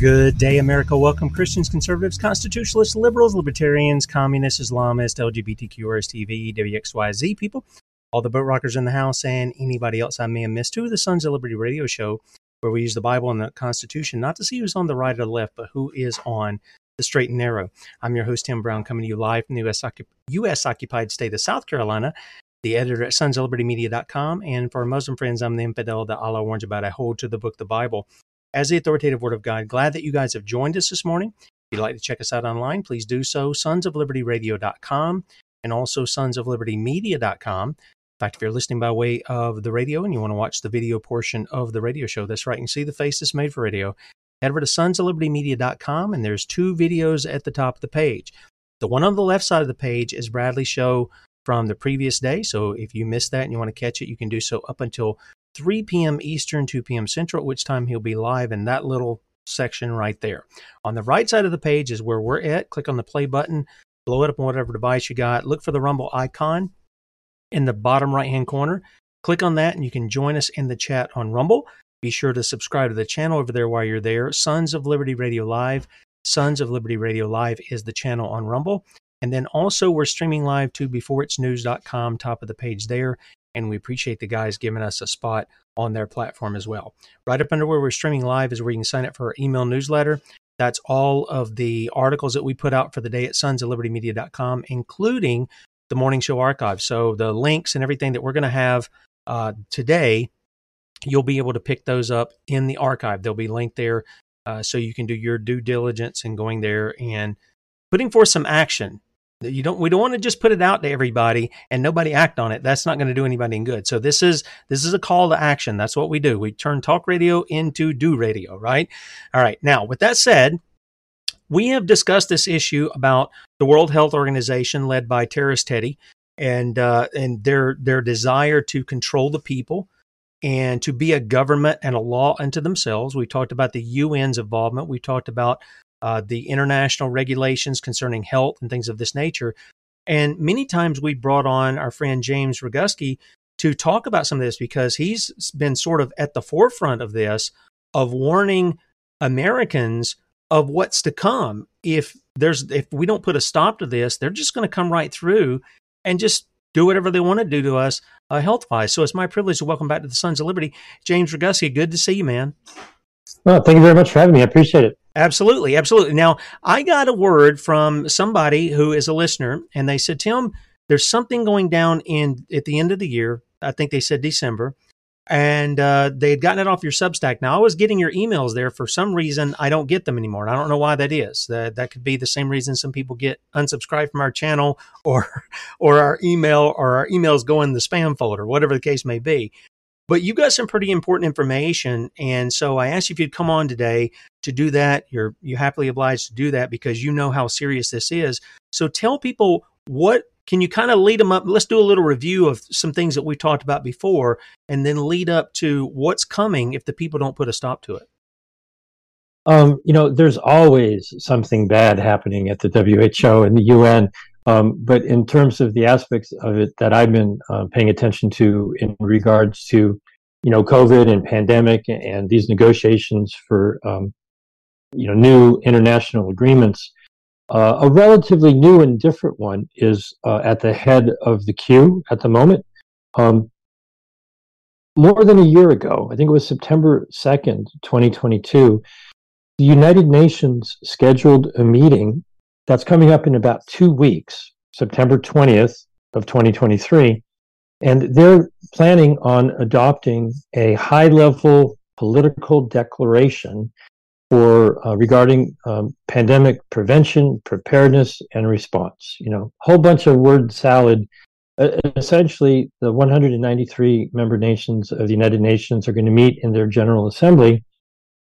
Good day, America. Welcome, Christians, conservatives, constitutionalists, liberals, libertarians, communists, Islamists, LGBTQ, RSTV, WXYZ people, all the boat rockers in the house, and anybody else I may have missed to the Sons of Liberty radio show, where we use the Bible and the Constitution not to see who's on the right or the left, but who is on the straight and narrow. I'm your host, Tim Brown, coming to you live from the U.S. Occup- US occupied state of South Carolina, the editor at sonsoflibertymedia.com. And for our Muslim friends, I'm the infidel that Allah warns about. I hold to the book, the Bible as the authoritative Word of God. Glad that you guys have joined us this morning. If you'd like to check us out online, please do so. Sons of Liberty Sonsoflibertyradio.com and also Sons of Liberty sonsoflibertymedia.com. In fact, if you're listening by way of the radio and you want to watch the video portion of the radio show, that's right, you can see the face that's made for radio. Head over to sonsoflibertymedia.com and there's two videos at the top of the page. The one on the left side of the page is Bradley's show from the previous day. So if you missed that and you want to catch it, you can do so up until 3 p.m. Eastern, 2 p.m. Central, at which time he'll be live in that little section right there. On the right side of the page is where we're at. Click on the play button, blow it up on whatever device you got. Look for the Rumble icon in the bottom right hand corner. Click on that and you can join us in the chat on Rumble. Be sure to subscribe to the channel over there while you're there. Sons of Liberty Radio Live. Sons of Liberty Radio Live is the channel on Rumble. And then also we're streaming live to beforeitsnews.com, top of the page there and we appreciate the guys giving us a spot on their platform as well. Right up under where we're streaming live is where you can sign up for our email newsletter. That's all of the articles that we put out for the day at sonsoflibertymedia.com, including the morning show archive. So the links and everything that we're going to have uh, today, you'll be able to pick those up in the archive. They'll be linked there uh, so you can do your due diligence and going there and putting forth some action you don't we don't want to just put it out to everybody and nobody act on it. That's not going to do anybody any good. So this is this is a call to action. That's what we do. We turn talk radio into do radio right? All right. Now with that said we have discussed this issue about the world health organization led by terrorist teddy and uh, and their their desire to control the people and to be a government and a law unto themselves. We talked about the UN's involvement. We talked about uh, the international regulations concerning health and things of this nature. And many times we brought on our friend James Roguski to talk about some of this because he's been sort of at the forefront of this, of warning Americans of what's to come. If there's if we don't put a stop to this, they're just going to come right through and just do whatever they want to do to us uh, health wise. So it's my privilege to welcome back to the Sons of Liberty, James Roguski. Good to see you, man. Well, thank you very much for having me. I appreciate it. Absolutely, absolutely. Now, I got a word from somebody who is a listener, and they said, "Tim, there's something going down in at the end of the year. I think they said December, and uh, they had gotten it off your Substack. Now, I was getting your emails there. For some reason, I don't get them anymore. And I don't know why that is. That that could be the same reason some people get unsubscribed from our channel, or or our email, or our emails go in the spam folder, whatever the case may be. But you got some pretty important information, and so I asked you if you'd come on today to do that. You're you happily obliged to do that because you know how serious this is. So tell people what can you kind of lead them up? Let's do a little review of some things that we talked about before, and then lead up to what's coming if the people don't put a stop to it. Um, you know, there's always something bad happening at the WHO and the UN. Um, but in terms of the aspects of it that I've been uh, paying attention to in regards to, you know, COVID and pandemic and these negotiations for, um, you know, new international agreements, uh, a relatively new and different one is uh, at the head of the queue at the moment. Um, more than a year ago, I think it was September 2nd, 2022, the United Nations scheduled a meeting that's coming up in about two weeks, September 20th of 2023. And they're planning on adopting a high level political declaration for uh, regarding um, pandemic prevention, preparedness, and response. You know, whole bunch of word salad. Uh, essentially, the 193 member nations of the United Nations are going to meet in their General Assembly.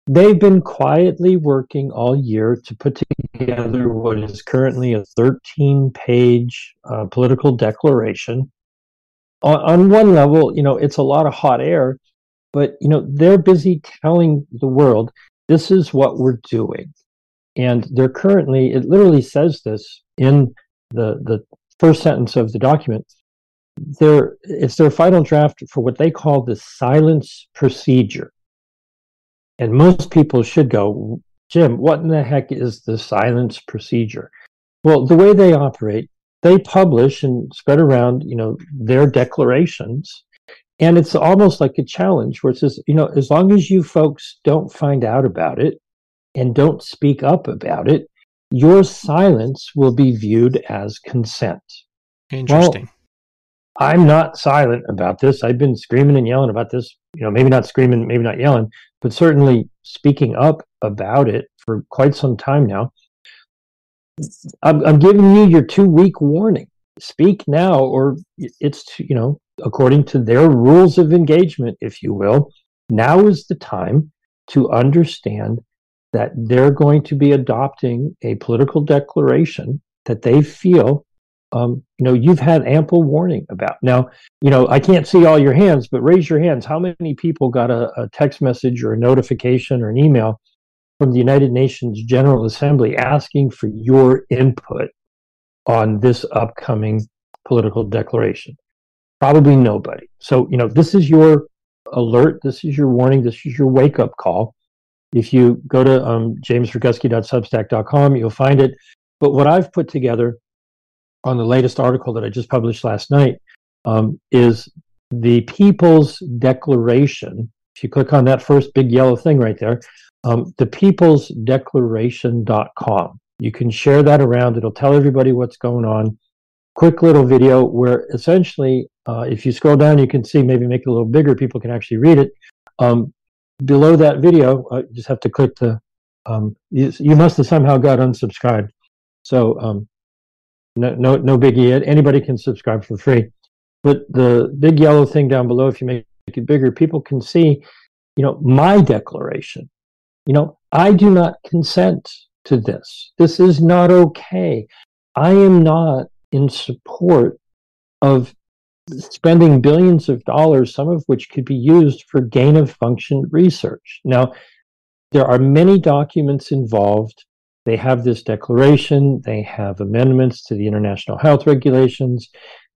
They've been quietly working all year to put together what is currently a 13 page uh, political declaration. On, on one level, you know, it's a lot of hot air, but, you know, they're busy telling the world this is what we're doing. And they're currently, it literally says this in the, the first sentence of the document. They're, it's their final draft for what they call the silence procedure. And most people should go, Jim, what in the heck is the silence procedure? Well, the way they operate, they publish and spread around, you know, their declarations and it's almost like a challenge where it says, you know, as long as you folks don't find out about it and don't speak up about it, your silence will be viewed as consent. Interesting. Well, I'm not silent about this. I've been screaming and yelling about this, you know, maybe not screaming, maybe not yelling, but certainly speaking up about it for quite some time now. I'm, I'm giving you your two week warning. Speak now, or it's, you know, according to their rules of engagement, if you will, now is the time to understand that they're going to be adopting a political declaration that they feel um, you know you've had ample warning about now you know i can't see all your hands but raise your hands how many people got a, a text message or a notification or an email from the united nations general assembly asking for your input on this upcoming political declaration Probably nobody. So, you know, this is your alert. This is your warning. This is your wake up call. If you go to um, you'll find it. But what I've put together on the latest article that I just published last night um, is the People's Declaration. If you click on that first big yellow thing right there, um, the People's Declaration.com. You can share that around. It'll tell everybody what's going on quick little video where essentially, uh, if you scroll down, you can see maybe make it a little bigger. People can actually read it. Um, below that video, uh, you just have to click the. Um, you, you, must have somehow got unsubscribed. So um, no, no, no biggie. Anybody can subscribe for free. But the big yellow thing down below, if you make it bigger, people can see, you know, my declaration. You know, I do not consent to this. This is not okay. I am not in support of spending billions of dollars, some of which could be used for gain of function research. Now, there are many documents involved. They have this declaration, they have amendments to the international health regulations,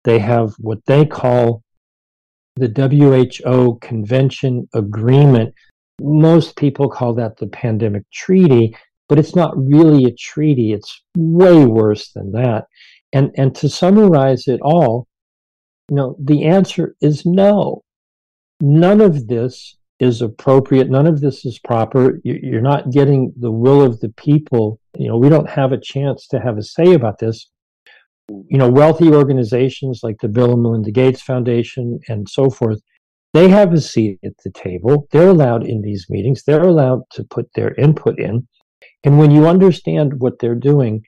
they have what they call the WHO Convention Agreement. Most people call that the Pandemic Treaty, but it's not really a treaty. It's way worse than that. And, and to summarize it all, you know, the answer is no. None of this is appropriate. None of this is proper. You're not getting the will of the people. You know, we don't have a chance to have a say about this. You know, wealthy organizations like the Bill and Melinda Gates Foundation and so forth, they have a seat at the table. They're allowed in these meetings. They're allowed to put their input in. And when you understand what they're doing,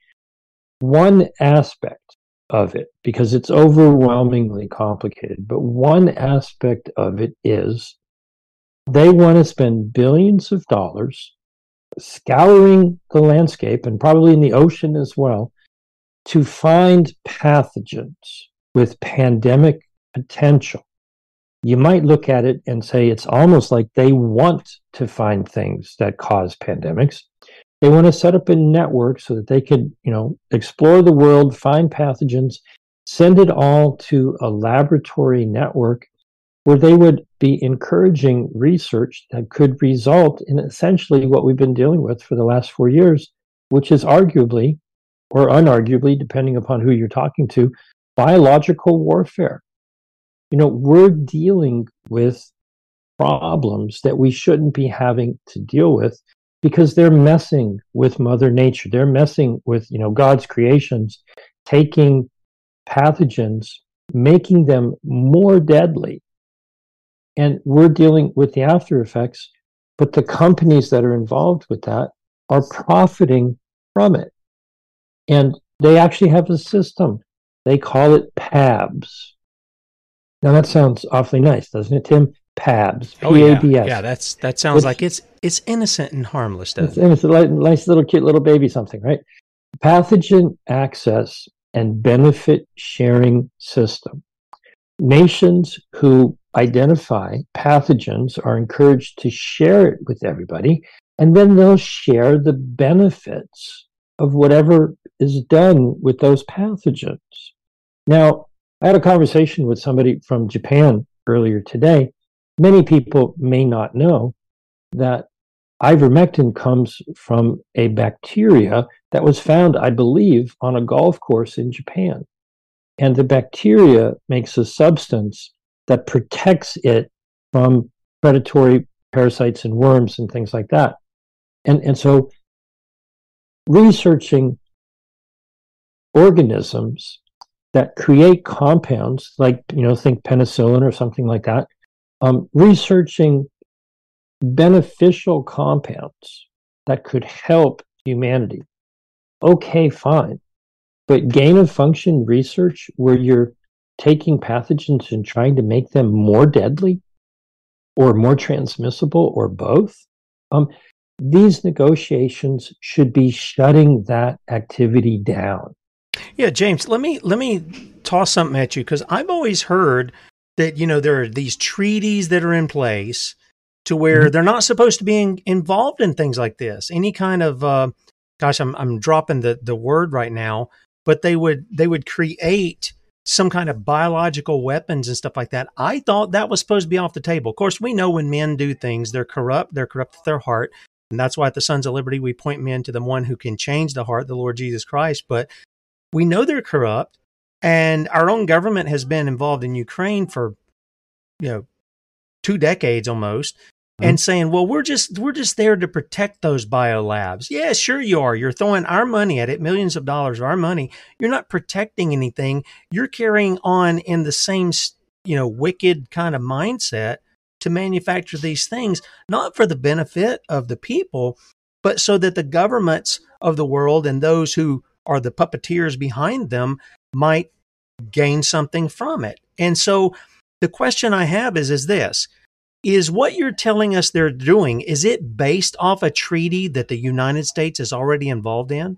one aspect of it, because it's overwhelmingly complicated, but one aspect of it is they want to spend billions of dollars scouring the landscape and probably in the ocean as well to find pathogens with pandemic potential. You might look at it and say it's almost like they want to find things that cause pandemics. They want to set up a network so that they could, you know, explore the world, find pathogens, send it all to a laboratory network where they would be encouraging research that could result in essentially what we've been dealing with for the last four years, which is arguably or unarguably, depending upon who you're talking to, biological warfare. You know, we're dealing with problems that we shouldn't be having to deal with because they're messing with mother nature they're messing with you know god's creations taking pathogens making them more deadly and we're dealing with the after effects but the companies that are involved with that are profiting from it and they actually have a system they call it pabs now that sounds awfully nice doesn't it tim PABS. Oh yeah, yeah. That's that sounds Which, like it's it's innocent and harmless. Doesn't it's it? innocent, like, nice little cute little baby something, right? Pathogen access and benefit sharing system. Nations who identify pathogens are encouraged to share it with everybody, and then they'll share the benefits of whatever is done with those pathogens. Now, I had a conversation with somebody from Japan earlier today, many people may not know that ivermectin comes from a bacteria that was found, I believe, on a golf course in Japan. And the bacteria makes a substance that protects it from predatory parasites and worms and things like that. And, and so researching organisms that create compounds like, you know, think penicillin or something like that, um, researching beneficial compounds that could help humanity. Okay, fine. But gain of function research where you're taking pathogens and trying to make them more deadly or more transmissible or both, um, these negotiations should be shutting that activity down. Yeah, James, let me let me toss something at you because I've always heard that you know there are these treaties that are in place to where mm-hmm. they're not supposed to be in, involved in things like this. Any kind of uh, gosh, I'm I'm dropping the the word right now, but they would they would create some kind of biological weapons and stuff like that. I thought that was supposed to be off the table. Of course, we know when men do things, they're corrupt, they're corrupt with their heart. And that's why at the Sons of Liberty, we point men to the one who can change the heart, the Lord Jesus Christ. But we know they're corrupt. And our own government has been involved in Ukraine for, you know, two decades almost. Mm-hmm. And saying, well, we're just we're just there to protect those bio labs. Yeah, sure you are. You're throwing our money at it, millions of dollars of our money. You're not protecting anything. You're carrying on in the same, you know, wicked kind of mindset to manufacture these things, not for the benefit of the people, but so that the governments of the world and those who are the puppeteers behind them might gain something from it. And so the question I have is is this is what you're telling us they're doing is it based off a treaty that the United States is already involved in?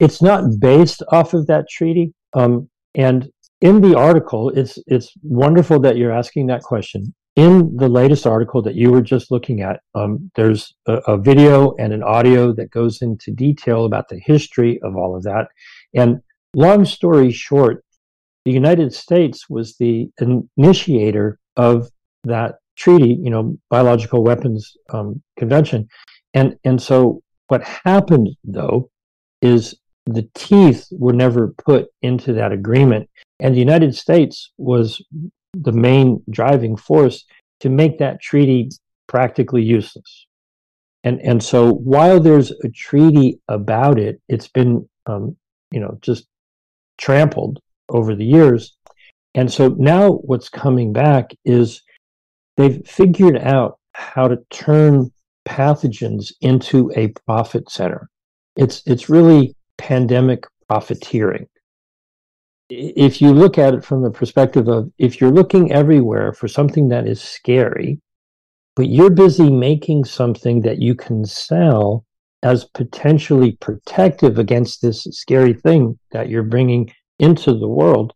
It's not based off of that treaty. Um, and in the article, it's it's wonderful that you're asking that question. In the latest article that you were just looking at, um, there's a, a video and an audio that goes into detail about the history of all of that. And long story short, the United States was the initiator of that treaty, you know, biological weapons um, convention, and and so what happened though is the teeth were never put into that agreement, and the United States was the main driving force to make that treaty practically useless. And and so while there's a treaty about it, it's been um, you know just trampled over the years. And so now what's coming back is they've figured out how to turn pathogens into a profit center. It's it's really pandemic profiteering. If you look at it from the perspective of if you're looking everywhere for something that is scary, but you're busy making something that you can sell as potentially protective against this scary thing that you're bringing into the world,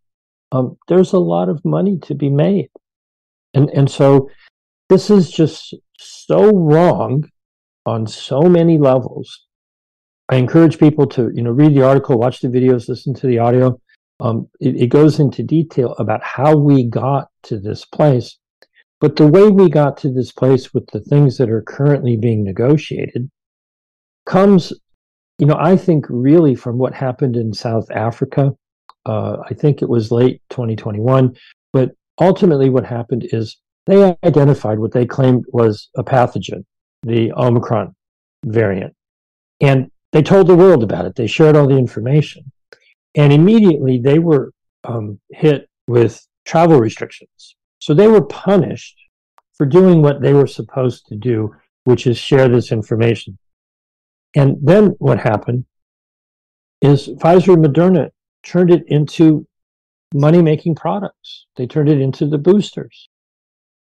um, there's a lot of money to be made. And, and so this is just so wrong on so many levels. I encourage people to, you know, read the article, watch the videos, listen to the audio. Um, it, it goes into detail about how we got to this place. But the way we got to this place with the things that are currently being negotiated comes, you know, I think really from what happened in South Africa. Uh, I think it was late 2021. But ultimately, what happened is they identified what they claimed was a pathogen, the Omicron variant. And they told the world about it. They shared all the information. And immediately they were um, hit with travel restrictions. So they were punished for doing what they were supposed to do, which is share this information. And then what happened is Pfizer and Moderna turned it into money making products. They turned it into the boosters.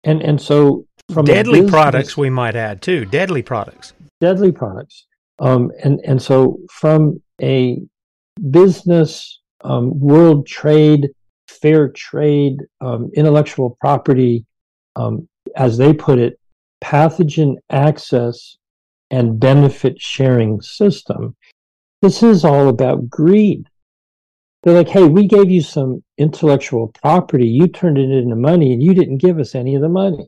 And and so from deadly business, products we might add too. Deadly products. Deadly products. Um, and and so from a business um, world trade, fair trade, um, intellectual property, um, as they put it, pathogen access and benefit sharing system. This is all about greed. They're like, hey, we gave you some intellectual property. You turned it into money and you didn't give us any of the money.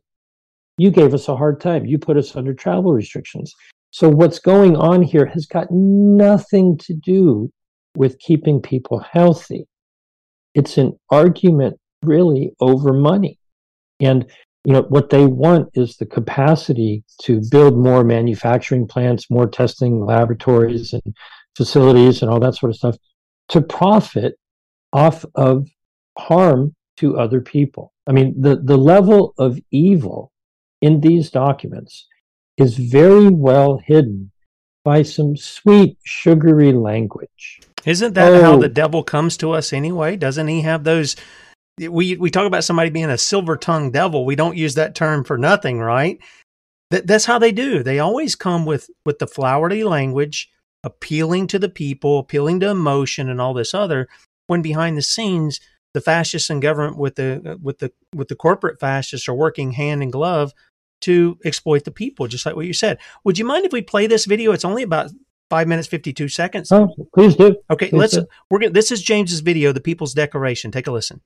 You gave us a hard time. You put us under travel restrictions. So, what's going on here has got nothing to do with keeping people healthy. It's an argument really over money. And you know what they want is the capacity to build more manufacturing plants, more testing laboratories and facilities and all that sort of stuff to profit off of harm to other people. I mean, the, the level of evil in these documents is very well hidden by some sweet, sugary language. Isn't that oh. how the devil comes to us anyway? Doesn't he have those? We we talk about somebody being a silver tongued devil. We don't use that term for nothing, right? That that's how they do. They always come with with the flowery language, appealing to the people, appealing to emotion, and all this other. When behind the scenes, the fascists and government with the with the with the corporate fascists are working hand in glove to exploit the people, just like what you said. Would you mind if we play this video? It's only about five minutes fifty two seconds. Oh, please do. Okay, please let's. Do. We're gonna, this is James's video, the People's Declaration. Take a listen.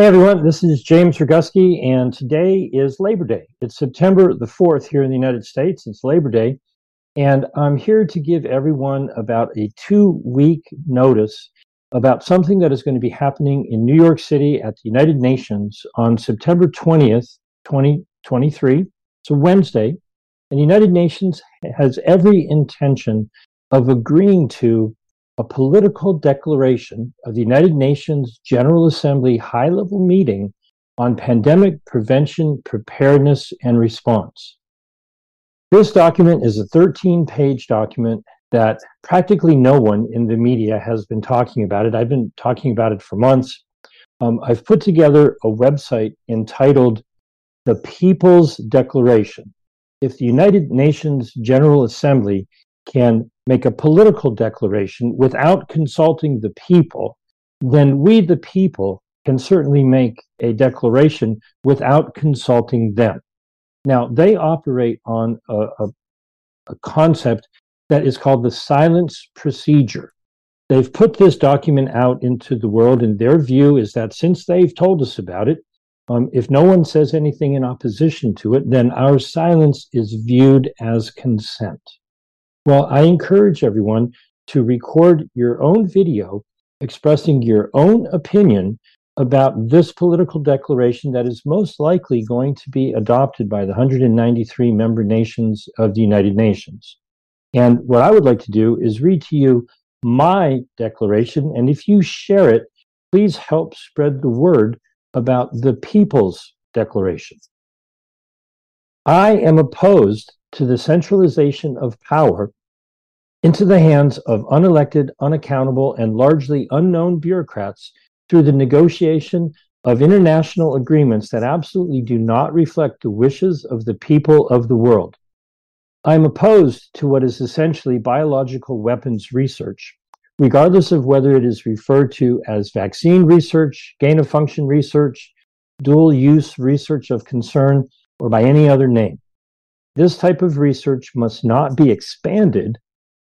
Hey everyone, this is James Roguski, and today is Labor Day. It's September the 4th here in the United States. It's Labor Day, and I'm here to give everyone about a two week notice about something that is going to be happening in New York City at the United Nations on September 20th, 2023. It's a Wednesday, and the United Nations has every intention of agreeing to a political declaration of the United Nations General Assembly high level meeting on pandemic prevention, preparedness, and response. This document is a 13 page document that practically no one in the media has been talking about it. I've been talking about it for months. Um, I've put together a website entitled The People's Declaration. If the United Nations General Assembly can make a political declaration without consulting the people, then we, the people, can certainly make a declaration without consulting them. Now, they operate on a, a, a concept that is called the silence procedure. They've put this document out into the world, and their view is that since they've told us about it, um, if no one says anything in opposition to it, then our silence is viewed as consent. Well, I encourage everyone to record your own video expressing your own opinion about this political declaration that is most likely going to be adopted by the 193 member nations of the United Nations. And what I would like to do is read to you my declaration. And if you share it, please help spread the word about the people's declaration. I am opposed to the centralization of power into the hands of unelected, unaccountable, and largely unknown bureaucrats through the negotiation of international agreements that absolutely do not reflect the wishes of the people of the world. I'm opposed to what is essentially biological weapons research, regardless of whether it is referred to as vaccine research, gain of function research, dual use research of concern, or by any other name. This type of research must not be expanded,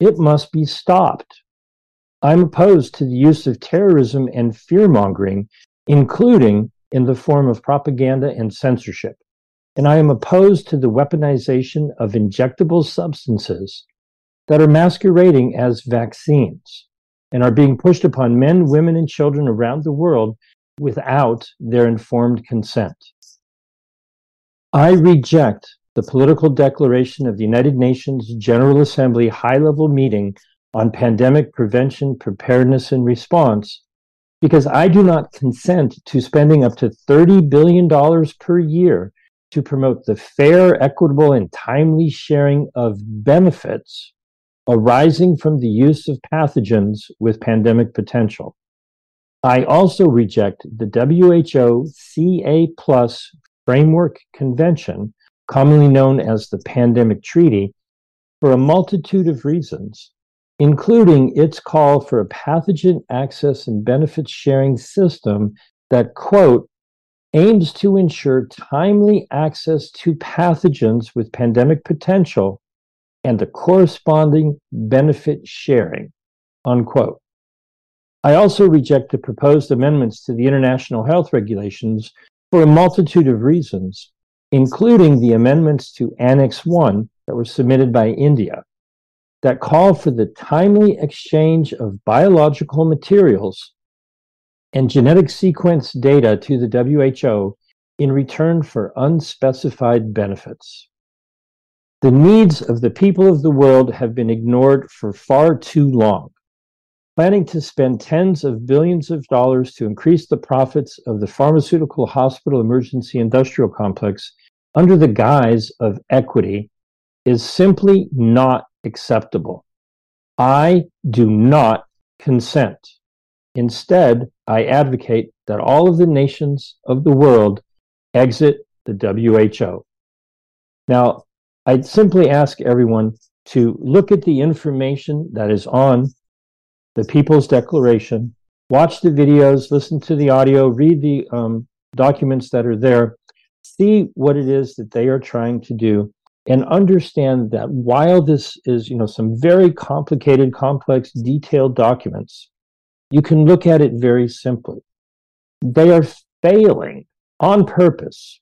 it must be stopped. I'm opposed to the use of terrorism and fear mongering, including in the form of propaganda and censorship and I am opposed to the weaponization of injectable substances that are masquerading as vaccines and are being pushed upon men, women, and children around the world without their informed consent. I reject the political declaration of the United Nations General Assembly high level meeting on pandemic prevention, preparedness, and response because I do not consent to spending up to $30 billion per year to promote the fair, equitable, and timely sharing of benefits arising from the use of pathogens with pandemic potential. I also reject the WHO CA Plus Framework Convention, commonly known as the Pandemic Treaty, for a multitude of reasons, including its call for a pathogen access and benefits sharing system that, quote, aims to ensure timely access to pathogens with pandemic potential and the corresponding benefit sharing, unquote. I also reject the proposed amendments to the international health regulations for a multitude of reasons, including the amendments to Annex 1 that were submitted by India that call for the timely exchange of biological materials and genetic sequence data to the WHO in return for unspecified benefits. The needs of the people of the world have been ignored for far too long. Planning to spend tens of billions of dollars to increase the profits of the pharmaceutical hospital emergency industrial complex under the guise of equity is simply not acceptable. I do not consent. Instead, I advocate that all of the nations of the world exit the WHO. Now, I'd simply ask everyone to look at the information that is on the People's Declaration, watch the videos, listen to the audio, read the um, documents that are there, see what it is that they are trying to do, and understand that while this is, you know, some very complicated, complex, detailed documents, you can look at it very simply. They are failing on purpose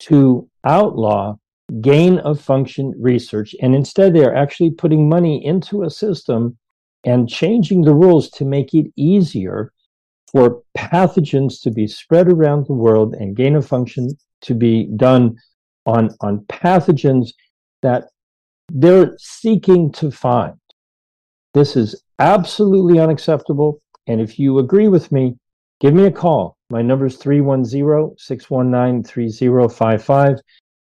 to outlaw gain of function research. And instead, they are actually putting money into a system and changing the rules to make it easier for pathogens to be spread around the world and gain of function to be done on, on pathogens that they're seeking to find. This is absolutely unacceptable. And if you agree with me, give me a call. My number is 310 619 3055.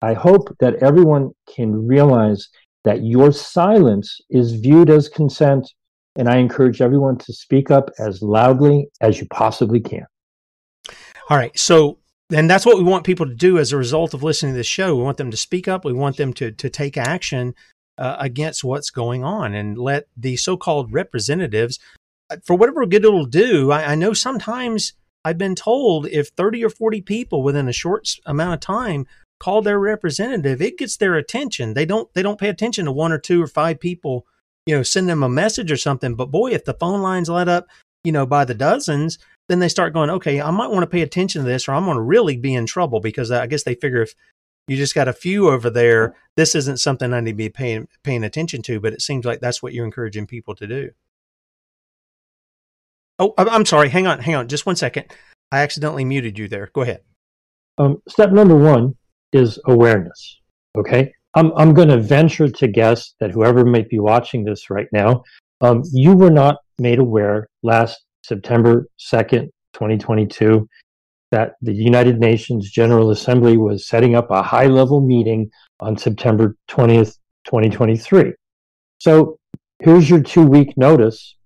I hope that everyone can realize that your silence is viewed as consent, and I encourage everyone to speak up as loudly as you possibly can. All right. So, and that's what we want people to do as a result of listening to this show. We want them to speak up. We want them to to take action uh, against what's going on and let the so-called representatives, uh, for whatever good it'll do. I, I know sometimes I've been told if 30 or 40 people within a short amount of time call their representative, it gets their attention. They don't they don't pay attention to one or two or five people, you know, send them a message or something. But boy, if the phone lines let up, you know, by the dozens, then they start going, okay, I might want to pay attention to this, or I'm going to really be in trouble because I guess they figure if you just got a few over there, this isn't something I need to be paying paying attention to. But it seems like that's what you're encouraging people to do. Oh, I'm sorry. Hang on, hang on, just one second. I accidentally muted you there. Go ahead. Um, step number one is awareness. Okay. I'm, I'm going to venture to guess that whoever might be watching this right now, um, you were not made aware last September 2nd, 2022, that the United Nations General Assembly was setting up a high level meeting on September 20th, 2023. So here's your two week notice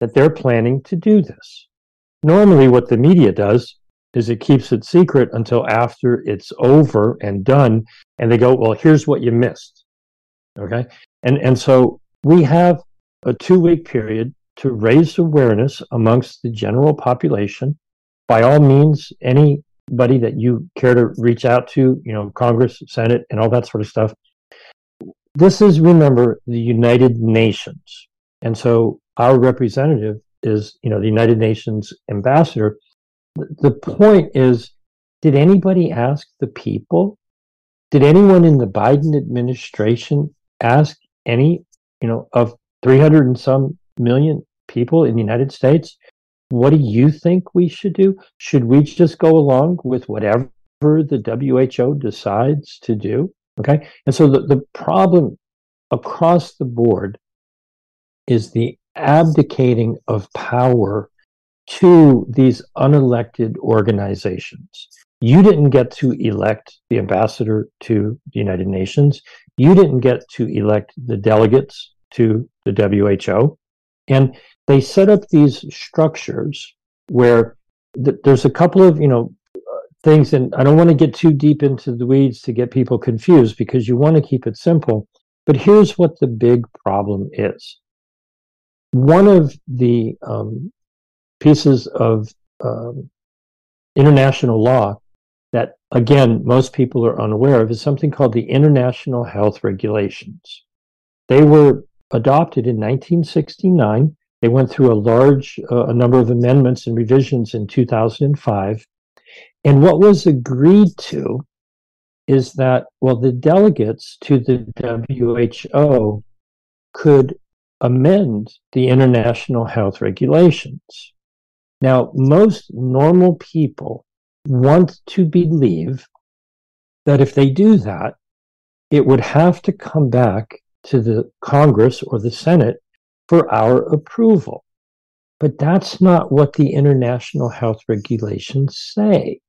that they're planning to do this. Normally, what the media does is it keeps it secret until after it's over and done and they go well here's what you missed. Okay? And and so we have a two week period to raise awareness amongst the general population. By all means anybody that you care to reach out to you know congress senate and all that sort of stuff. This is remember the united nations. And so our representative is you know the united nations ambassador the point is did anybody ask the people did anyone in the biden administration ask any you know of 300 and some million people in the united states What do you think we should do? Should we just go along with whatever the WHO decides to do? Okay. And so the, the problem across the board is the abdicating of power to these unelected organizations. You didn't get to elect the ambassador to the United Nations. You didn't get to elect the delegates to the WHO. And they set up these structures where th- there's a couple of, you know, things, and I don't want to get too deep into the weeds to get people confused because you want to keep it simple. But here's what the big problem is. One of the um, pieces of um, international law that, again, most people are unaware of is something called the International Health Regulations. They were adopted in 1969. They went through a large uh, a number of amendments and revisions in 2005. And what was agreed to is that, well, the delegates to the WHO could amend the international health regulations. Now, most normal people want to believe that if they do that, it would have to come back to the Congress or the Senate for our approval. But that's not what the international health regulations say.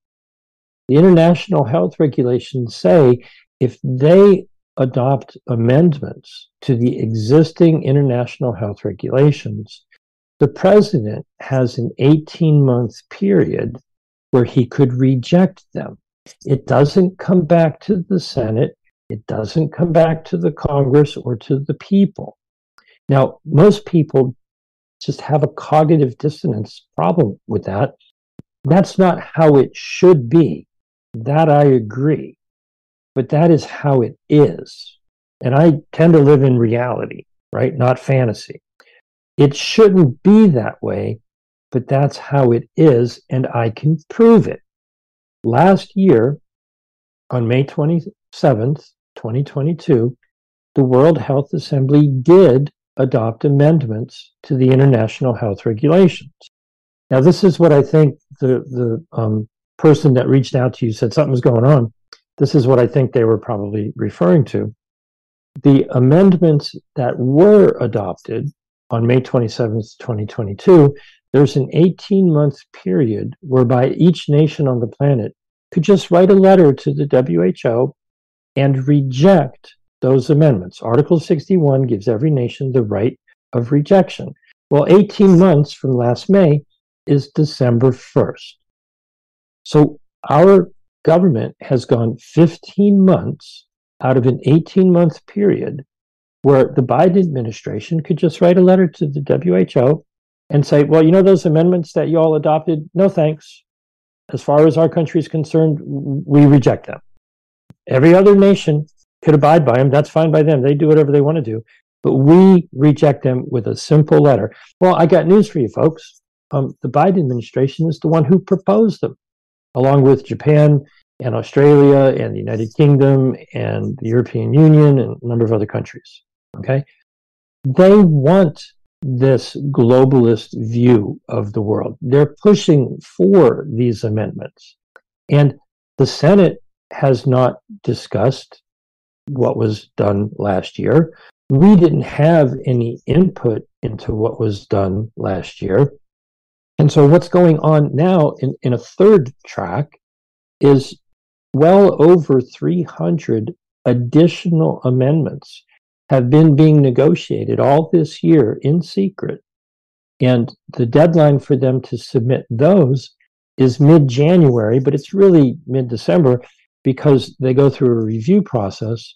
The international health regulations say if they adopt amendments to the existing international health regulations, the president has an 18 month period where he could reject them. It doesn't come back to the Senate. It doesn't come back to the Congress or to the people. Now, most people just have a cognitive dissonance problem with that. That's not how it should be. That I agree. But that is how it is. And I tend to live in reality, right? Not fantasy. It shouldn't be that way but that's how it is, and I can prove it. Last year, on May 27th, 2022, the World Health Assembly did adopt amendments to the international health regulations. Now, this is what I think the, the um, person that reached out to you said something's going on. This is what I think they were probably referring to. The amendments that were adopted on May 27th, 2022, there's an 18 month period whereby each nation on the planet could just write a letter to the WHO and reject those amendments. Article 61 gives every nation the right of rejection. Well, 18 months from last May is December 1st. So our government has gone 15 months out of an 18 month period where the Biden administration could just write a letter to the WHO and say, well, you know, those amendments that you all adopted, no thanks. As far as our country is concerned, we reject them. Every other nation could abide by them. That's fine by them. They do whatever they want to do. But we reject them with a simple letter. Well, I got news for you, folks. Um, the Biden administration is the one who proposed them, along with Japan and Australia and the United Kingdom and the European Union and a number of other countries. Okay. They want this globalist view of the world. They're pushing for these amendments. And the Senate has not discussed what was done last year. We didn't have any input into what was done last year. And so, what's going on now in, in a third track is well over 300 additional amendments have been being negotiated all this year in secret. And the deadline for them to submit those is mid January, but it's really mid December because they go through a review process.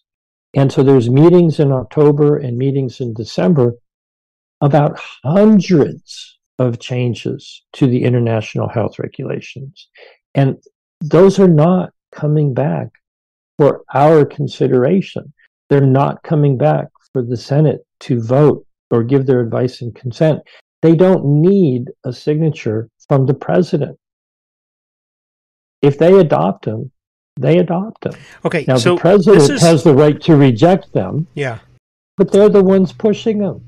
And so there's meetings in October and meetings in December about hundreds of changes to the international health regulations. And those are not coming back for our consideration they're not coming back for the Senate to vote or give their advice and consent. They don't need a signature from the president. If they adopt them, they adopt them. Okay, now so the president is, has the right to reject them. Yeah, but they're the ones pushing them.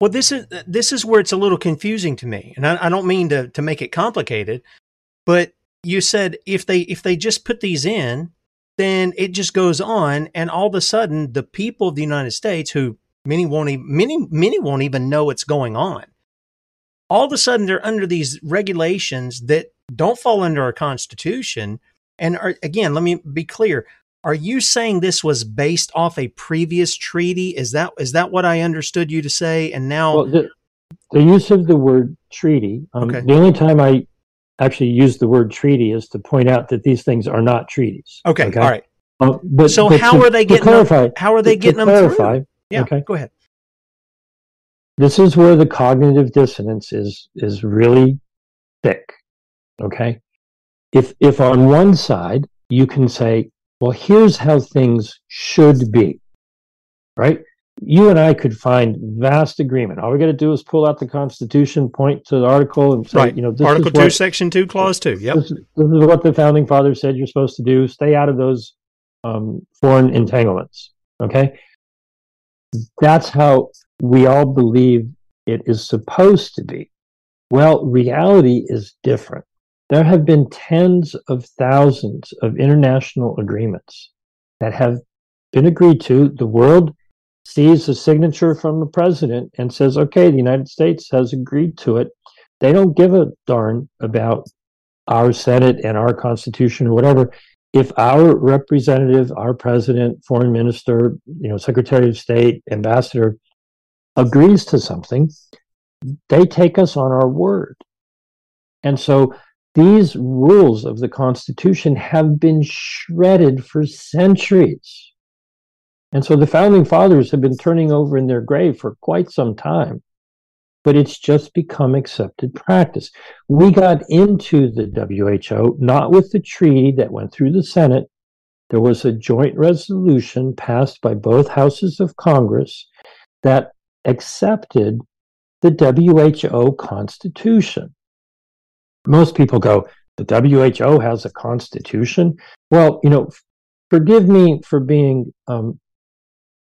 Well, this is this is where it's a little confusing to me, and I, I don't mean to to make it complicated, but you said if they if they just put these in, then it just goes on, and all of a sudden the people of the United States, who many won't even many many won't even know what's going on, all of a sudden they're under these regulations that don't fall under our Constitution. And are, again, let me be clear: are you saying this was based off a previous treaty? Is that is that what I understood you to say? And now, well, the, the, use of the word treaty. Um, okay. The only time I actually use the word treaty is to point out that these things are not treaties. Okay, okay? all right. Uh, but, so but how to, are they getting clarify, them, how are they getting them clarify, through? Yeah, okay. go ahead. This is where the cognitive dissonance is is really thick. Okay, if if on one side you can say well, here's how things should be, right? You and I could find vast agreement. All we got to do is pull out the Constitution, point to the article, and say, right. you know, this Article Two, what, Section Two, Clause Two. Yep. This, this, is what the founding fathers said you're supposed to do. Stay out of those um, foreign entanglements. Okay, that's how we all believe it is supposed to be. Well, reality is different. There have been tens of thousands of international agreements that have been agreed to. The world sees a signature from the president and says, okay, the United States has agreed to it. They don't give a darn about our Senate and our Constitution or whatever. If our representative, our president, foreign minister, you know, secretary of state, ambassador agrees to something, they take us on our word. And so these rules of the Constitution have been shredded for centuries. And so the founding fathers have been turning over in their grave for quite some time, but it's just become accepted practice. We got into the WHO not with the treaty that went through the Senate. There was a joint resolution passed by both houses of Congress that accepted the WHO Constitution most people go, the WHO has a constitution. Well, you know, forgive me for being, um,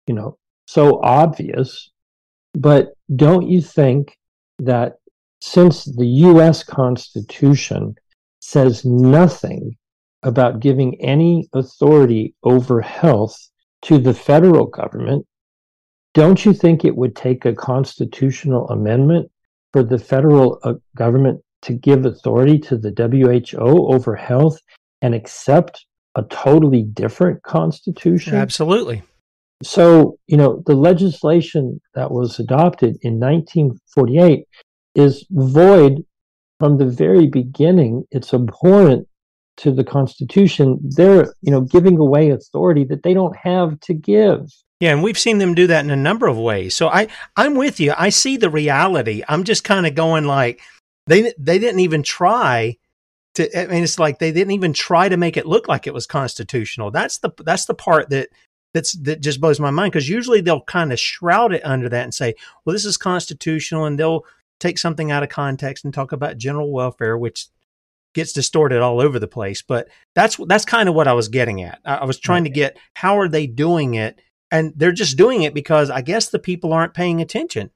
you know, so obvious, but don't you think that since the US Constitution says nothing about giving any authority over health to the federal government, don't you think it would take a constitutional amendment for the federal uh, government to give authority to the WHO over health and accept a totally different constitution? Absolutely. So, you know, the legislation that was adopted in 1948 is void from the very beginning. It's abhorrent to the Constitution. They're, you know, giving away authority that they don't have to give. Yeah, and we've seen them do that in a number of ways. So I, I'm with you. I see the reality. I'm just kind of going like, they they didn't even try to. I mean, it's like they didn't even try to make it look like it was constitutional. That's the that's the part that that's that just blows my mind because usually they'll kind of shroud it under that and say, well, this is constitutional, and they'll take something out of context and talk about general welfare, which gets distorted all over the place. But that's that's kind of what I was getting at. I, I was trying to get how are they doing it, and they're just doing it because I guess the people aren't paying attention.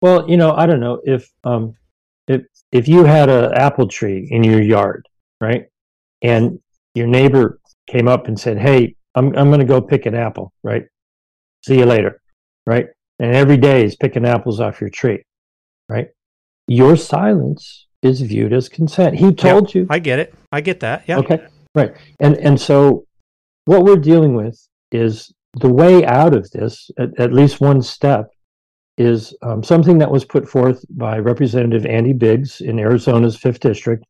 Well, you know, I don't know if um, if if you had an apple tree in your yard, right, and your neighbor came up and said, "Hey, I'm I'm going to go pick an apple," right? See you later, right? And every day he's picking apples off your tree, right? Your silence is viewed as consent. He told you. I get it. I get that. Yeah. Okay. Right. And and so what we're dealing with is the way out of this, at, at least one step, is um, something that was put forth by Representative Andy Biggs in Arizona's 5th District,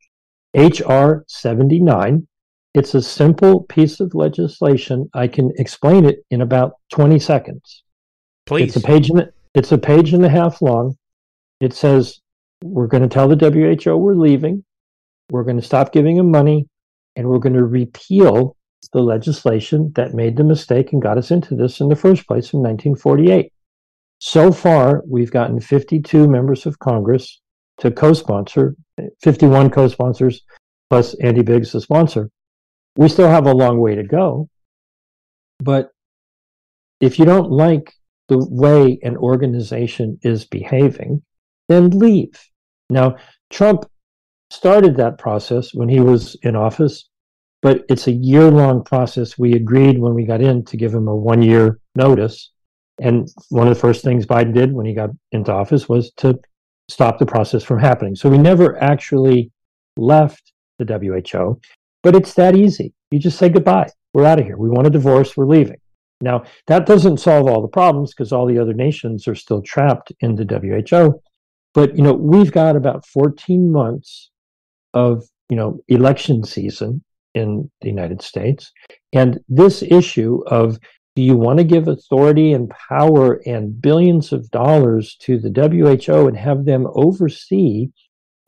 H.R. 79. It's a simple piece of legislation. I can explain it in about 20 seconds. Please. It's a page and, it's a page and a half long. It says we're going to tell the WHO we're leaving. We're going to stop giving them money and we're going to repeal the legislation that made the mistake and got us into this in the first place in 1948. So far, we've gotten 52 members of Congress to co sponsor, 51 co sponsors, plus Andy Biggs, the sponsor. We still have a long way to go. But if you don't like the way an organization is behaving, then leave. Now, Trump started that process when he was in office, but it's a year long process. We agreed when we got in to give him a one year notice. And one of the first things Biden did when he got into office was to stop the process from happening. So we never actually left the WHO, but it's that easy. You just say goodbye. We're out of here. We want a divorce. We're leaving. Now, that doesn't solve all the problems because all the other nations are still trapped in the WHO. But, you know, we've got about 14 months of, you know, election season in the United States. And this issue of do you want to give authority and power and billions of dollars to the WHO and have them oversee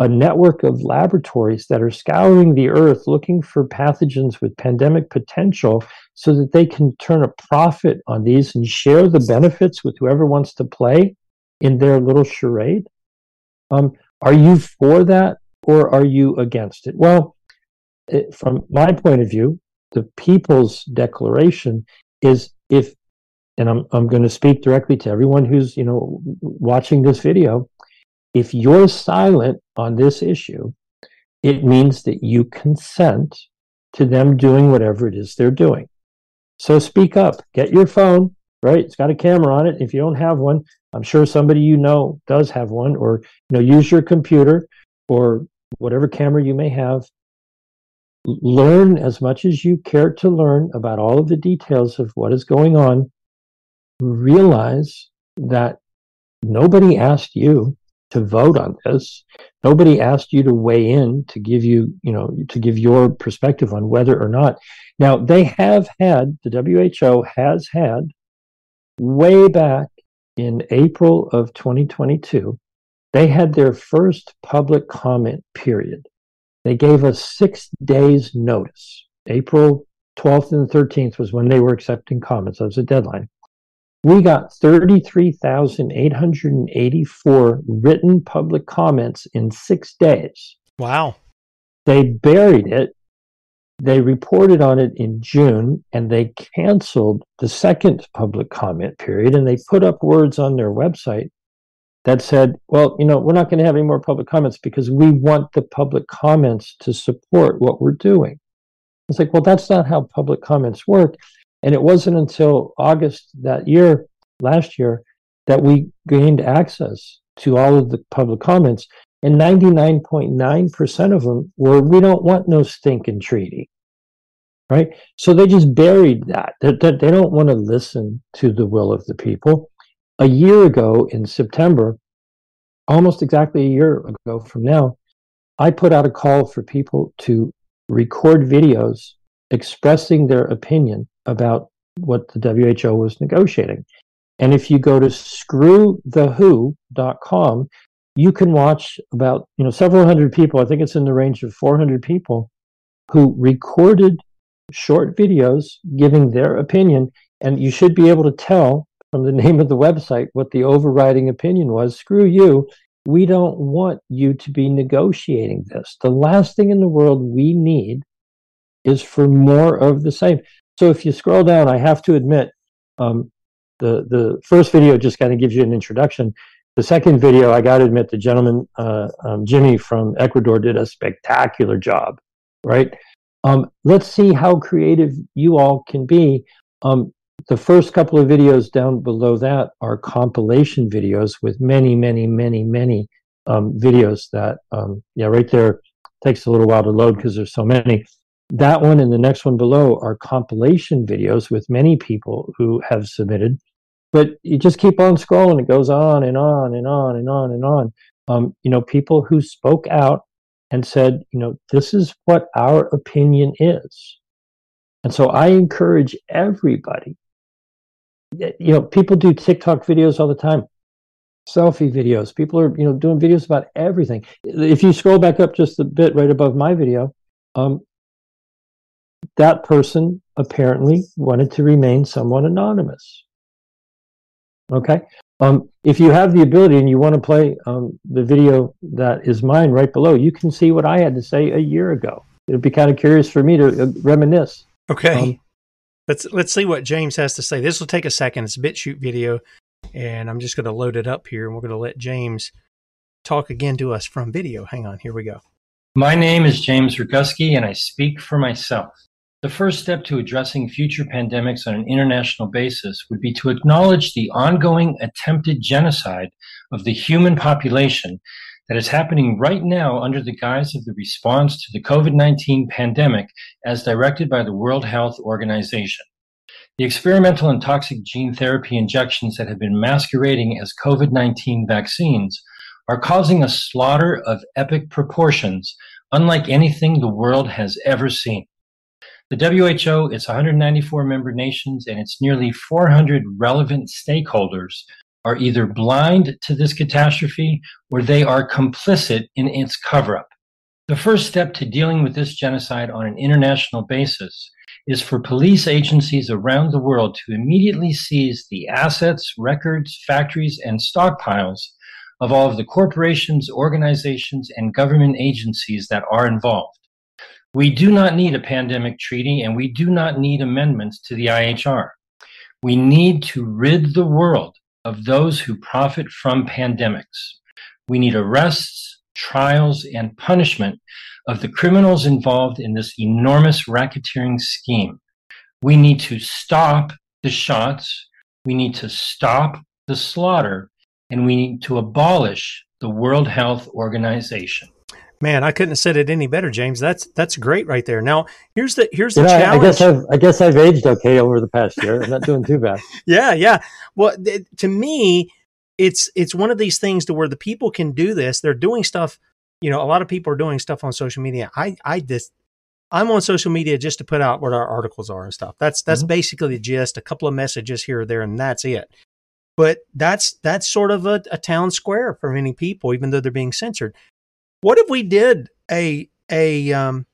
a network of laboratories that are scouring the earth looking for pathogens with pandemic potential so that they can turn a profit on these and share the benefits with whoever wants to play in their little charade? Um, are you for that or are you against it? Well, it, from my point of view, the People's Declaration is if, and I'm, I'm going to speak directly to everyone who's, you know, watching this video, if you're silent on this issue, it means that you consent to them doing whatever it is they're doing. So speak up, get your phone, right? It's got a camera on it. If you don't have one, I'm sure somebody you know does have one, or you know, use your computer or whatever camera you may have. Learn as much as you care to learn about all of the details of what is going on. Realize that nobody asked you to vote on this. Nobody asked you to weigh in to give you, you know, to give your perspective on whether or not. Now, they have had, the WHO has had, way back in April of 2022, they had their first public comment period. They gave us six days' notice. April 12th and 13th was when they were accepting comments. That was a deadline we got 33,884 written public comments in six days. Wow. They buried it. They reported on it in June and they canceled the second public comment period and they put up words on their website that said, well, you know, we're not going to have any more public comments because we want the public comments to support what we're doing. It's like, well, that's not how public comments work. And it wasn't until August that year, last year, that we gained access to all of the public comments. And 99.9% of them were, we don't want no stinking treaty. Right? So they just buried that. They, they don't want to listen to the will of the people. A year ago in September, almost exactly a year ago from now, I put out a call for people to record videos expressing their opinion about what the WHO was negotiating. And if you go to screwthewho.com, you can watch about, you know, several hundred people, I think it's in the range of 400 people who recorded short videos giving their opinion and you should be able to tell from the name of the website what the overriding opinion was. Screw you. We don't want you to be negotiating this. The last thing in the world we need is for more of the same. So if you scroll down, I have to admit, um, the the first video just kind of gives you an introduction. The second video, I got to admit, the gentleman uh, um, Jimmy from Ecuador did a spectacular job. Right? Um, let's see how creative you all can be. Um, the first couple of videos down below that are compilation videos with many, many, many, many um, videos that, um, yeah, right there takes a little while to load because there's so many that one and the next one below are compilation videos with many people who have submitted. But you just keep on scrolling; it goes on and on and on and on and on. Um, you know, people who spoke out and said, you know, this is what our opinion is. And so I encourage everybody. You know, people do TikTok videos all the time, selfie videos. People are, you know, doing videos about everything. If you scroll back up just a bit right above my video, um, that person apparently wanted to remain somewhat anonymous. Okay. Um, if you have the ability and you want to play um, the video that is mine right below, you can see what I had to say a year ago. It'd be kind of curious for me to uh, reminisce. Okay. Um, let's let's see what James has to say. This will take a second. It's a BitChute video. And I'm just going to load it up here and we're going to let James talk again to us from video. Hang on, here we go. My name is James Roguski and I speak for myself. The first step to addressing future pandemics on an international basis would be to acknowledge the ongoing attempted genocide of the human population that is happening right now under the guise of the response to the COVID 19 pandemic as directed by the World Health Organization. The experimental and toxic gene therapy injections that have been masquerading as COVID 19 vaccines are causing a slaughter of epic proportions unlike anything the world has ever seen. The WHO, its 194 member nations, and its nearly 400 relevant stakeholders are either blind to this catastrophe or they are complicit in its cover up. The first step to dealing with this genocide on an international basis is for police agencies around the world to immediately seize the assets, records, factories, and stockpiles of all of the corporations, organizations, and government agencies that are involved. We do not need a pandemic treaty and we do not need amendments to the IHR. We need to rid the world of those who profit from pandemics. We need arrests, trials, and punishment of the criminals involved in this enormous racketeering scheme. We need to stop the shots. We need to stop the slaughter and we need to abolish the World Health Organization. Man, I couldn't have said it any better, James. That's that's great right there. Now, here's the here's the You know, challenge. I guess I've I guess I've aged okay over the past year. I'm not doing too bad. yeah, yeah. Well, th- to me, it's it's one of these things to where the people can do this. They're doing stuff. You know, a lot of people are doing stuff on social media. I I just I'm on social media just to put out what our articles are and stuff. That's that's Mhm. basically the gist. A couple of messages here or there, and that's it. But that's that's sort of a, a town square for many people, even though they're being censored. What if we did a a um,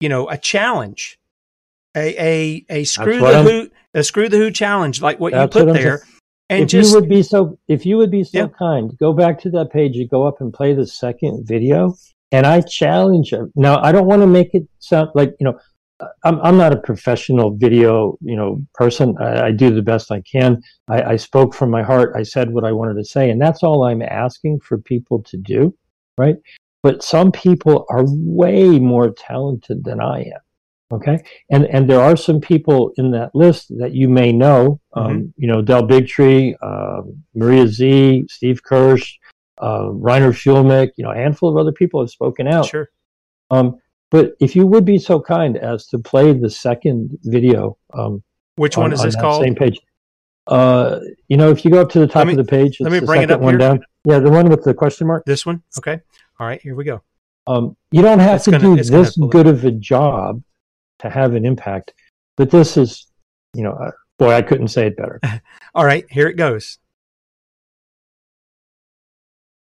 you know, a challenge, a a a screw the I'm- who a screw the who challenge, like what you put what there, and if just you would be so if you would be so Yeah. kind, go back to that page, you go up and play the second video, and I challenge you. Now, I don't want to make it sound like you know. I'm I'm not a professional video you know person. I, I do the best I can. I, I spoke from my heart. I said what I wanted to say, and that's all I'm asking for people to do, right? But some people are way more talented than I am. Okay, and and there are some people in that list that you may know. Um, You know, Del Bigtree, uh, Maria Z, Steve Kirsch, uh, Reiner Fuellmich. You know, a handful of other people have spoken out. sure. Um, but if you would be so kind as to play the second video, um, Which on, one is on this that called? Same page. Uh, you know, if you go up to the top me- of the page, let me bring it up one here. down. Yeah, the one with the question mark. This one? Okay. All right, here we go. Um, you don't have It's to gonna- do this good of a job to have an impact, but this is, you know, uh, boy, I couldn't say it better. All right, here it goes.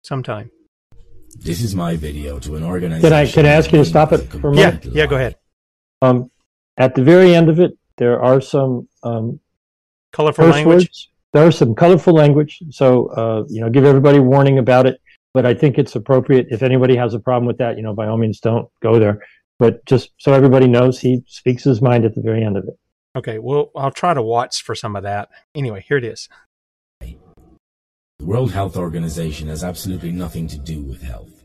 Sometime. This is my video to an organization. Can I can I ask you to stop it for a Yeah, moment? yeah, go ahead. Um, at the very end of it, there are some um, Colorful language. words. There are some colorful language, so uh, you know, give everybody warning about it. But I think it's appropriate. If anybody has a problem with that, you know, by all means, don't go there. But just so everybody knows, he speaks his mind at the very end of it. Okay, well, I'll try to watch for some of that. Anyway, here it is. The World Health Organization has absolutely nothing to do with health.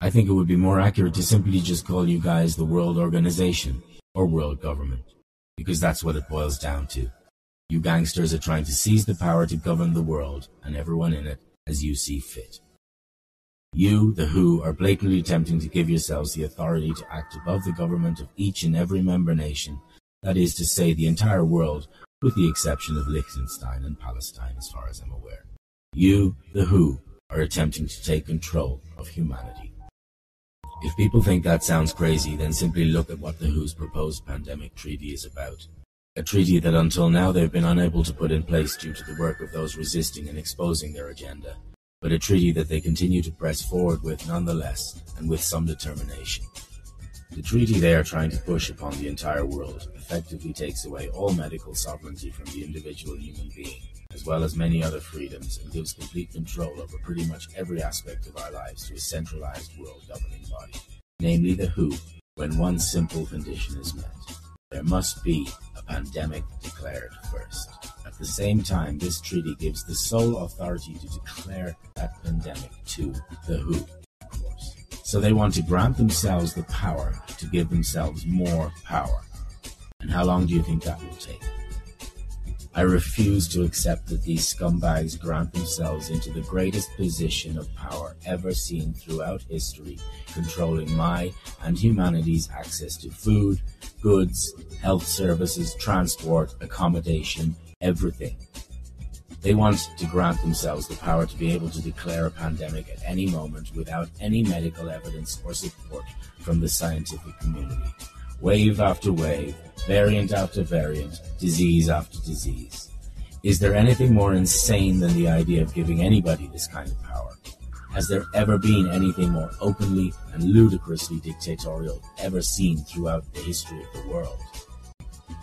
I think it would be more accurate to simply just call you guys the World Organization or World Government, because that's what it boils down to. You gangsters are trying to seize the power to govern the world and everyone in it as you see fit. You, the WHO, are blatantly attempting to give yourselves the authority to act above the government of each and every member nation, that is to say, the entire world, with the exception of Liechtenstein and Palestine, as far as I'm aware. You, the WHO, are attempting to take control of humanity. If people think that sounds crazy, then simply look at what the WHO's proposed pandemic treaty is about. A treaty that until now they've been unable to put in place due to the work of those resisting and exposing their agenda, but a treaty that they continue to press forward with nonetheless, and with some determination. The treaty they are trying to push upon the entire world effectively takes away all medical sovereignty from the individual human being, as well as many other freedoms, and gives complete control over pretty much every aspect of our lives to a centralized world governing body, namely the WHO, when one simple condition is met. There must be a pandemic declared first. At the same time, this treaty gives the sole authority to declare that pandemic to the WHO, of course. So they want to grant themselves the power to give themselves more power. And how long do you think that will take? I refuse to accept that these scumbags grant themselves into the greatest position of power ever seen throughout history, controlling my and humanity's access to food, goods, health services, transport, accommodation, everything. They want to grant themselves the power to be able to declare a pandemic at any moment without any medical evidence or support from the scientific community. Wave after wave, variant after variant, disease after disease. Is there anything more insane than the idea of giving anybody this kind of power? Has there ever been anything more openly and ludicrously dictatorial ever seen throughout the history of the world?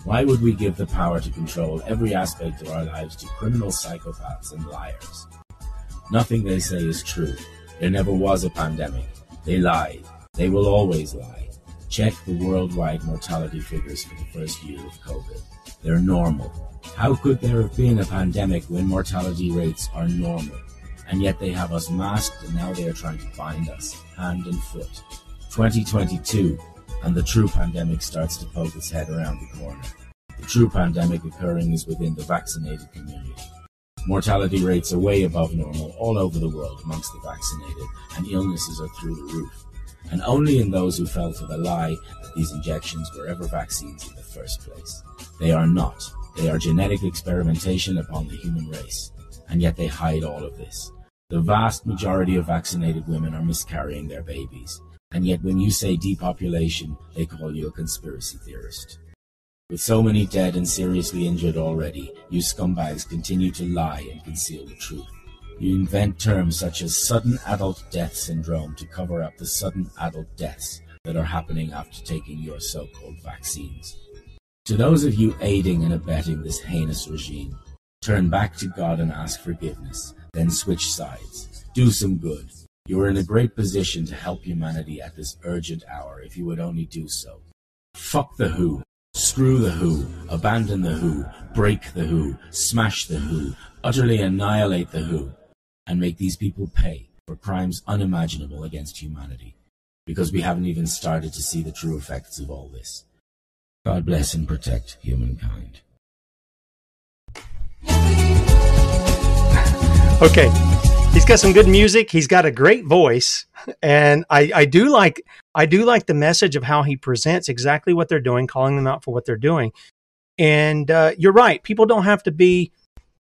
Why would we give the power to control every aspect of our lives to criminal psychopaths and liars? Nothing they say is true. There never was a pandemic. They lied. They will always lie. Check the worldwide mortality figures for the first year of COVID. They're normal. How could there have been a pandemic when mortality rates are normal? And yet they have us masked and now they are trying to bind us, hand and foot. 2022, and the true pandemic starts to poke its head around the corner. The true pandemic occurring is within the vaccinated community. Mortality rates are way above normal all over the world amongst the vaccinated, and illnesses are through the roof and only in those who fell for the lie that these injections were ever vaccines in the first place. They are not. They are genetic experimentation upon the human race, and yet they hide all of this. The vast majority of vaccinated women are miscarrying their babies, and yet when you say depopulation, they call you a conspiracy theorist. With so many dead and seriously injured already, you scumbags continue to lie and conceal the truth. You invent terms such as sudden adult death syndrome to cover up the sudden adult deaths that are happening after taking your so-called vaccines. To those of you aiding and abetting this heinous regime, turn back to God and ask forgiveness, then switch sides. Do some good. You are in a great position to help humanity at this urgent hour if you would only do so. Fuck the WHO. Screw the WHO. Abandon the WHO. Break the WHO. Smash the WHO. Utterly annihilate the WHO and make these people pay for crimes unimaginable against humanity, because we haven't even started to see the true effects of all this. God bless and protect humankind. Okay. He's got some good music. He's got a great voice. And I, I do like I do like the message of how he presents exactly what they're doing, calling them out for what they're doing. And uh, you're right. People don't have to be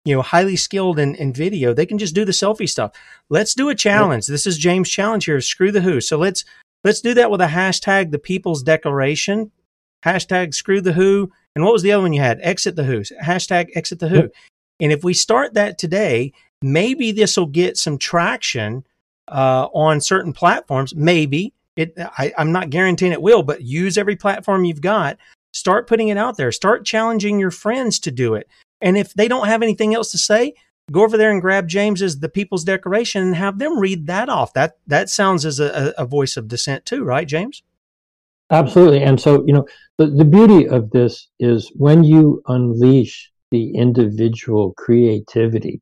you know, highly skilled in, in video, they can just do the selfie stuff. Let's do a challenge. This is James' challenge here. Screw the who. So let's let's do that with a hashtag the People's Declaration, hashtag screw the who, and what was the other one you had? Exit the who. Hashtag exit the who. And if we start that today, maybe this will get some traction uh, on certain platforms. Maybe it. I, I'm not guaranteeing it will, but use every platform you've got. Start putting it out there. Start challenging your friends to do it. And if they don't have anything else to say, go over there and grab James's The People's Declaration and have them read that off. That that sounds as a, a voice of dissent too, right, James? Absolutely. And so, you know, the, the beauty of this is when you unleash the individual creativity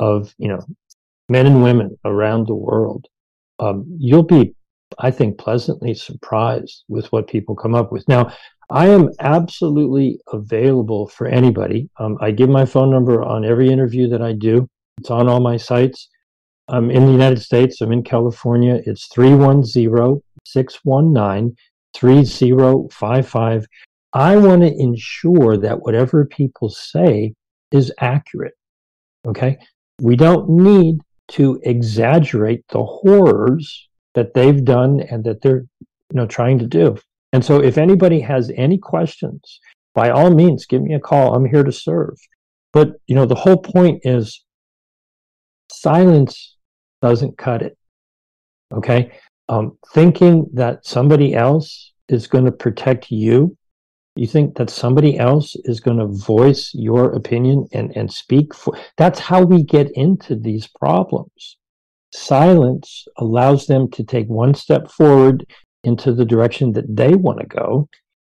of, you know, men and women around the world, um, you'll be, I think, pleasantly surprised with what people come up with. Now, I am absolutely available for anybody. Um, I give my phone number on every interview that I do. It's on all my sites. I'm in the United States. I'm in California. It's 310 619 3055. I want to ensure that whatever people say is accurate. Okay. We don't need to exaggerate the horrors that they've done and that they're you know trying to do and so if anybody has any questions, by all means, give me a call. I'm here to serve. But, you know, the whole point is silence doesn't cut it. Okay. Um, thinking that somebody else is going to protect you, you think that somebody else is going to voice your opinion and, and speak for that's how we get into these problems. Silence allows them to take one step forward into the direction that they want to go.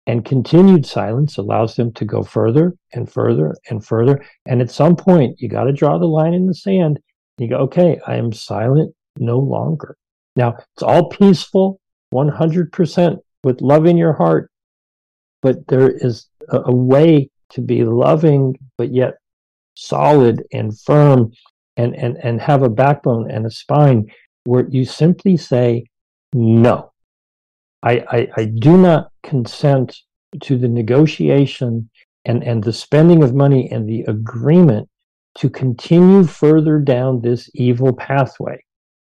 And continued silence allows them to go further and further and further. And at some point, you got to draw the line in the sand. You go, okay, I am silent no longer. Now, it's all peaceful, 100% with love in your heart, but there is a, a way to be loving, but yet solid and firm and, and, and have a backbone and a spine where you simply say, no, I, I, I do not consent to the negotiation and, and the spending of money and the agreement to continue further down this evil pathway?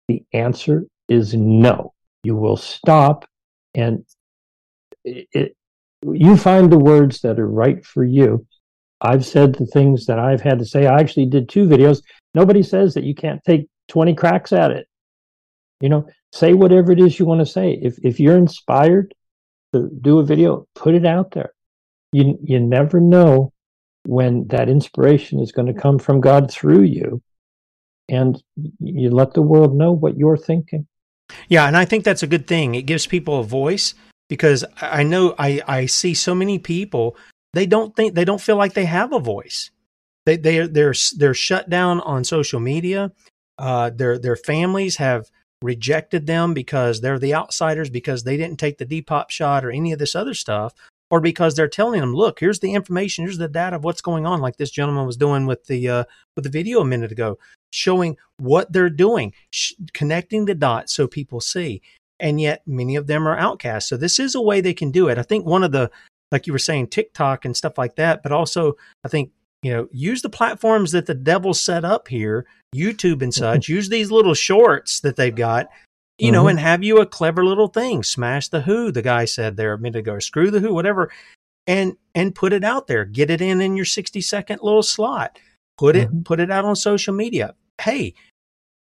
The answer is no. You will stop and it, you find the words that are right for you. I've said the things that I've had to say. I actually did two videos. Nobody says that you can't take 20 cracks at it. You know, say whatever it is you want to say. If if you're inspired to do a video, put it out there. You you never know when that inspiration is going to come from God through you. And you let the world know what you're thinking. Yeah, and I think that's a good thing. It gives people a voice because I know I, I see so many people they don't think they don't feel like they have a voice. They they they're they're shut down on social media. Uh, their their families have rejected them because they're the outsiders because they didn't take the Depop shot or any of this other stuff or because they're telling them, look, here's the information, here's the data of what's going on, like this gentleman was doing with the uh, with the video a minute ago, showing what they're doing, sh- connecting the dots so people see. And yet, many of them are outcasts. So this is a way they can do it. I think one of the, like you were saying, TikTok and stuff like that, but also I think you know use the platforms that the devil set up here, YouTube and such. use these little shorts that they've got you mm-hmm. know, and have you a clever little thing. Smash the who, the guy said there a minute ago, screw the who, whatever, and and put it out there. Get it in in your 60 second little slot. Put it mm-hmm. put it out on social media. Hey,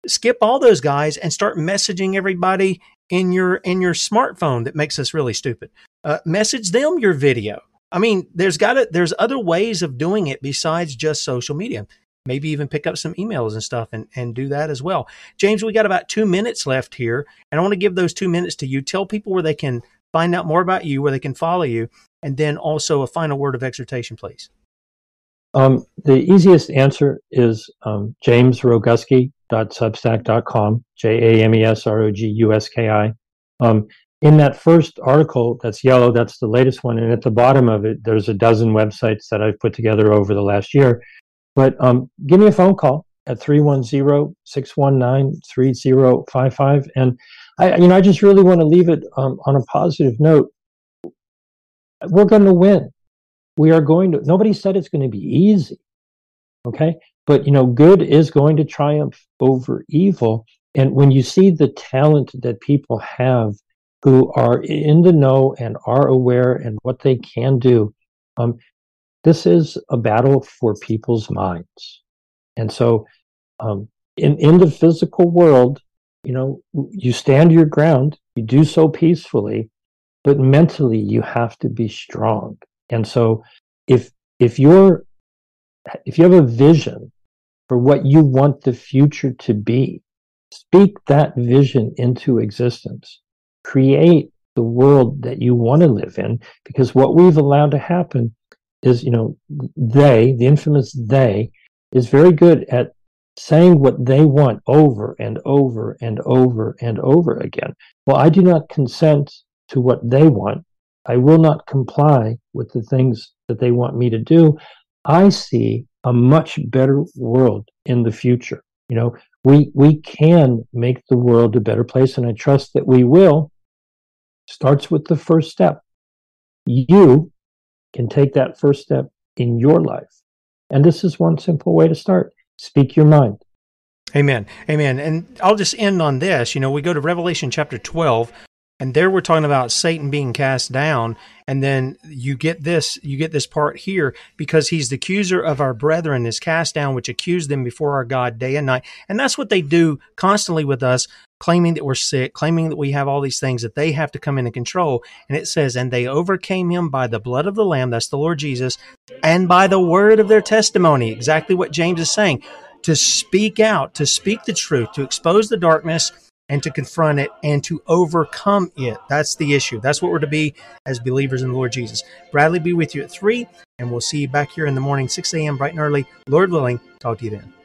skip all those guys and start messaging everybody in your in your smartphone that makes us really stupid. Uh, message them your video. I mean, there's got to there's other ways of doing it besides just social media maybe even pick up some emails and stuff and, and do that as well. James, we got about two minutes left here, and I want to give those two minutes to you. Tell people where they can find out more about you, where they can follow you, and then also a final word of exhortation, please. Um, the easiest answer is um, jamesroguski.substack.com, J A M E S R O G U S K I. Um, in that first article that's yellow, that's the latest one. And at the bottom of it, there's a dozen websites that I've put together over the last year but um, give me a phone call at 310-619-3055. And I, you know, I just really want to leave it um, on a positive note. We're going to win. We are going to, nobody said it's going to be easy. Okay. But, you know, good is going to triumph over evil. And when you see the talent that people have who are in the know and are aware and what they can do, um, this is a battle for people's minds. And so, um, in, in the physical world, you know, you stand your ground, you do so peacefully, but mentally you have to be strong. And so, if if you're if you have a vision for what you want the future to be, speak that vision into existence. Create the world that you want to live in, because what we've allowed to happen is, you know, they, the infamous they, is very good at saying what they want over and over and over and over again. Well, I do not consent to what they want. I will not comply with the things that they want me to do. I see a much better world in the future. You know, we we can make the world a better place, and I trust that we will. Starts with the first step. You can take that first step in your life. And this is one simple way to start speak your mind. Amen. Amen. And I'll just end on this. You know, we go to Revelation chapter 12, and there we're talking about Satan being cast down. And then you get this, you get this part here because he's the accuser of our brethren is cast down, which accuse them before our God day and night. And that's what they do constantly with us claiming that we're sick, claiming that we have all these things that they have to come in and control. And it says, and they overcame him by the blood of the Lamb, that's the Lord Jesus, and by the word of their testimony. Exactly what James is saying to speak out, to speak the truth, to expose the darkness, and to confront it and to overcome it. That's the issue. That's what we're to be as believers in the Lord Jesus. Bradley be with you at 3, and we'll see you back here in the morning, 6 a.m., bright and early. Lord willing, talk to you then.